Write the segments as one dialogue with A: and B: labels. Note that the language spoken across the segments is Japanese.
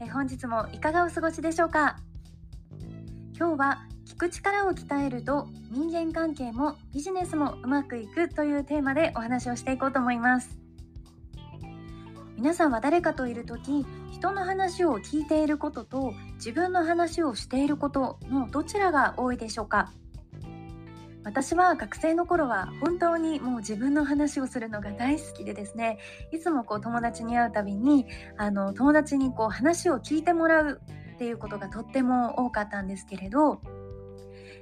A: え本日もいかがお過ごしでしょうか？今日は聞く力を鍛えると人間関係もビジネスもうまくいくというテーマでお話をしていこうと思います。皆さんは誰かといる時人の話を聞いていることと自分の話をしていることのどちらが多いでしょうか？私は学生の頃は本当にもう自分の話をするのが大好きでですねいつもこう友達に会うたびにあの友達にこう話を聞いてもらうっていうことがとっても多かったんですけれど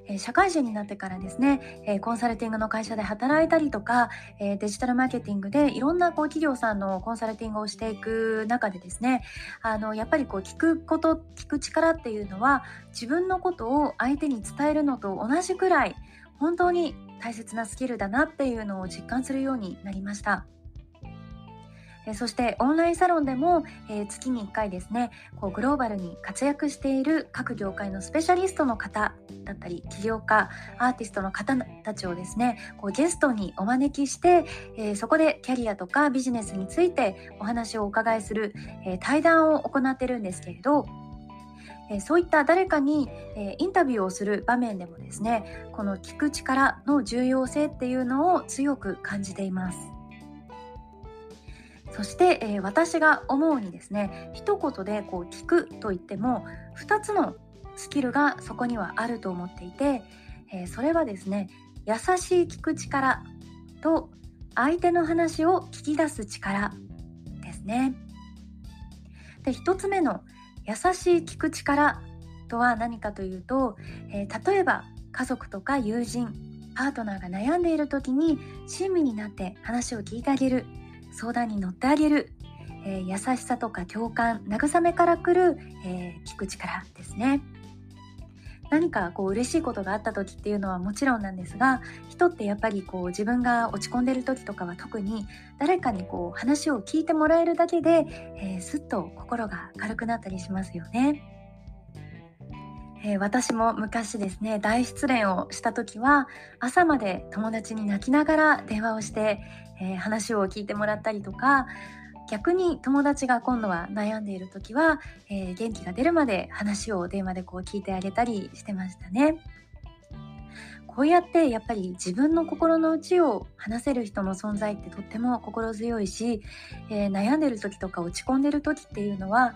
A: え社会人になってからですね、えコンサルティングの会社で働いたりとか、えデジタルマーケティングでいろんなこう企業さんのコンサルティングをしていく中でですねあのやっぱりこう聞くこと聞く力っていうのは自分のことを相手に伝えるのと同じくらい本当に大切なスキルだなっていうのを実感するようになりました。そしてオンラインサロンでも、え、月に1回ですねこうグローバルに活躍している各業界のスペシャリストの方だったり起業家アーティストの方たちをですねこうゲストにお招きして、え、そこでキャリアとかビジネスについてお話をお伺いする、え、対談を行ってるんですけれどえそういった誰かに、えインタビューをする場面でもですねこの聞く力の重要性っていうのを強く感じています。そして、え私が思うにですね一言でこう聞くといっても2つのスキルがそこにはあると思っていて、えそれはですね優しい聞く力と相手の話を聞き出す力ですね。で1つ目の優しい聞く力とは何かというと、えー、例えば家族とか友人パートナーが悩んでいる時に親身になって話を聞いてあげる相談に乗ってあげる、えー、優しさとか共感慰めからくる、えー、聞く力ですね。何かこう嬉しいことがあった時っていうのはもちろんなんですが人ってやっぱりこう自分が落ち込んでる時とかは特に誰かにこう話を聞いてもらえるだけで、えー、すっと心が軽くなったりしますよね。えー、私も昔ですね大失恋をした時は朝まで友達に泣きながら電話をして、えー、話を聞いてもらったりとか逆に友達が今度は悩んでいる時は、えー、元気が出るまで話を電話でこう聞いてあげたりしてましたね。こうやってやっぱり自分の心の内を話せる人の存在ってとっても心強いし、えー、悩んでる時とか落ち込んでる時っていうのは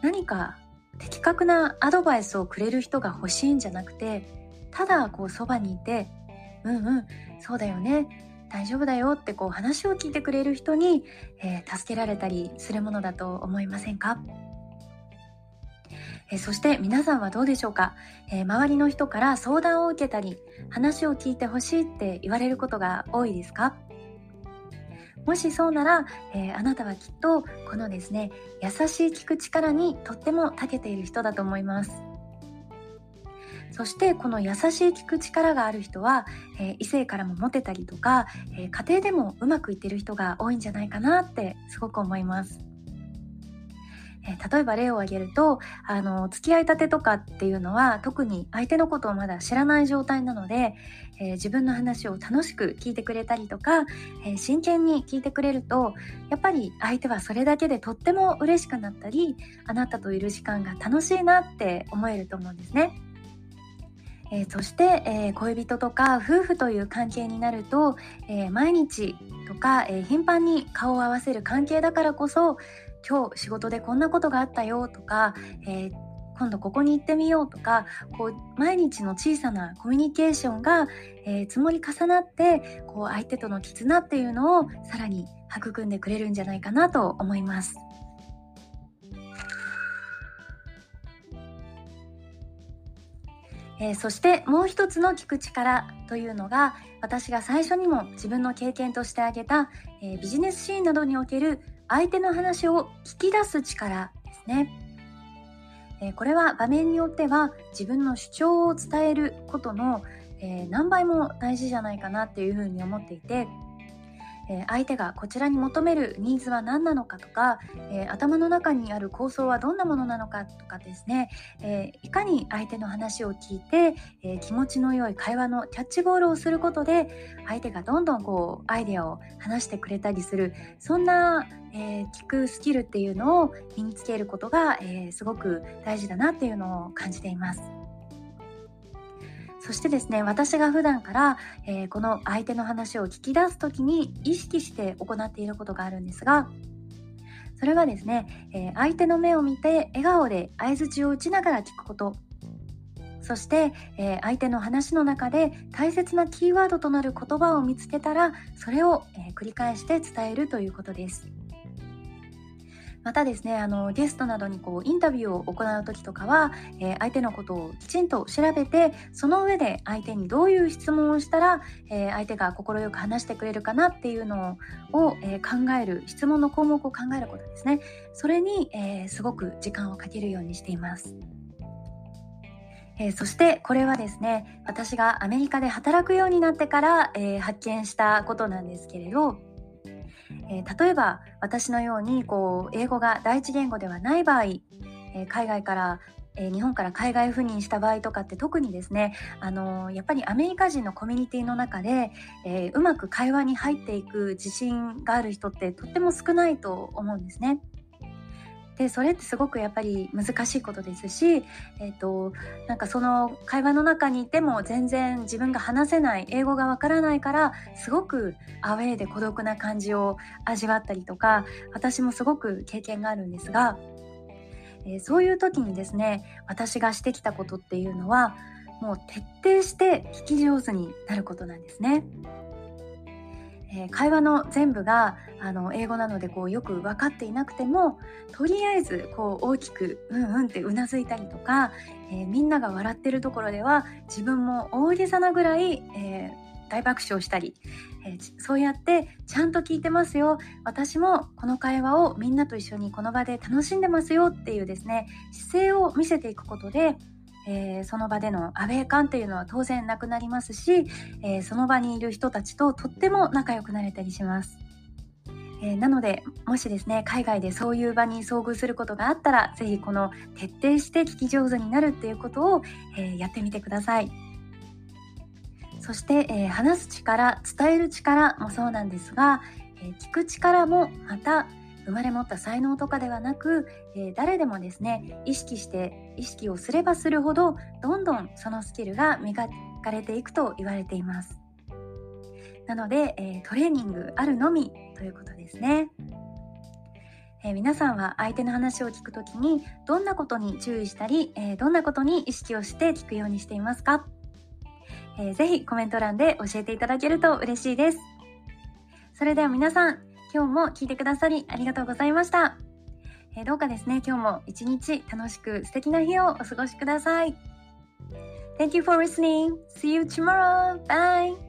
A: 何か的確なアドバイスをくれる人が欲しいんじゃなくてただこうそばにいて「うんうんそうだよね大丈夫だよ」ってこう話を聞いてくれる人に、えー、助けられたりするものだと思いませんか？えそして皆さんはどうでしょうか、えー、周りの人から相談を受けたり話を聞いてほしいって言われることが多いですか？もしそうなら、えー、あなたはきっとこのですね優しい聞く力にとっても長けている人だと思います。そしてこの優しい聞く力がある人は、えー、異性からもモテたりとか、え家庭でもうまくいってる人が多いんじゃないかなってすごく思いますえ例えば例を挙げるとあの付き合いたてとかっていうのは特に相手のことをまだ知らない状態なので、えー、自分の話を楽しく聞いてくれたりとか、えー、真剣に聞いてくれるとやっぱり相手はそれだけでとっても嬉しくなったりあなたといる時間が楽しいなって思えると思うんですね。えー、そして、えー、恋人とか夫婦という関係になると、えー、毎日とか、え頻繁に顔を合わせる関係だからこそ今日仕事でこんなことがあったよとか、え、今度ここに行ってみようとかこう毎日の小さなコミュニケーションが、えー、積もり重なってこう相手との絆っていうのをさらに育んでくれるんじゃないかなと思います。えー、そしてもう一つの聞く力というのが私が最初にも自分の経験として挙げた、えー、ビジネスシーンなどにおける相手の話を聞き出す力ですね。えこれは場面によっては自分の主張を伝えることの、え何倍も大事じゃないかなっていうふうに思っていてえ相手がこちらに求めるニーズは何なのかとか、え頭の中にある構想はどんなものなのかとかですね、えいかに相手の話を聞いて、え気持ちの良い会話のキャッチボールをすることで相手がどんどんこうアイデアを話してくれたりするそんな、え聞くスキルっていうのを身につけることが、えすごく大事だなっていうのを感じています。そしてですね私が普段から、えー、この相手の話を聞き出す時に意識して行っていることがあるんですがそれはですね、えー、相手の目を見て笑顔で相づちを打ちながら聞くことそして、えー、相手の話の中で大切なキーワードとなる言葉を見つけたらそれを、え繰り返して伝えるということです。またですねあのゲストなどにこうインタビューを行う時とかは、えー、相手のことをきちんと調べてその上で相手にどういう質問をしたら、えー、相手が快く話してくれるかなっていうのを、えー、考える質問の項目を考えることですねそれに、えすごく時間をかけるようにしています。えー、そしてこれはですね私がアメリカで働くようになってから、えー、発見したことなんですけれどえー、例えば私のようにこう英語が第一言語ではない場合、えー、海外からえ日本から海外赴任した場合とかって特にですね、あの、やっぱりアメリカ人のコミュニティの中で、えー、うまく会話に入っていく自信がある人ってとっても少ないと思うんですね。でそれってすごくやっぱり難しいことですし、えーと、なんかその会話の中にいても全然自分が話せない英語がわからないからすごくアウェーで孤独な感じを味わったりとか私もすごく経験があるんですが、えー、そういう時にですね私がしてきたことっていうのはもう徹底して聞き上手になることなんですね。えー、会話の全部があの英語なのでこうよく分かっていなくてもとりあえずこう大きくうんうんってうなずいたりとか、えー、みんなが笑ってるところでは自分も大げさなぐらい、えー、大爆笑したり、えそうやってちゃんと聞いてますよ。私もこの会話をみんなと一緒にこの場で楽しんでますよっていうですね姿勢を見せていくことでえー、その場でのアウェー感っていうのは当然なくなりますし、えー、その場にいる人たちととっても仲良くなれたりします。えー、なのでもしですね海外でそういう場に遭遇することがあったら是非この徹底して聞き上手になるっていうことを、えやってみてください。そして、え話す力伝える力もそうなんですが、え聞く力もまた生まれ持った才能とかではなく、えー、誰でもですね意識して意識をすればするほどどんどんそのスキルが磨かれていくと言われています。なので、えー、トレーニングあるのみということですね。えー、皆さんは相手の話を聞くときにどんなことに注意したり、え、どんなことに意識をして聞くようにしていますか、えー、ぜひコメント欄で教えていただけると嬉しいです。それでは皆さん、今日も聞いてくださりありがとうございました。え、どうかですね、今日も一日楽しく素敵な日をお過ごしください。Thank you for listening. See you tomorrow. Bye.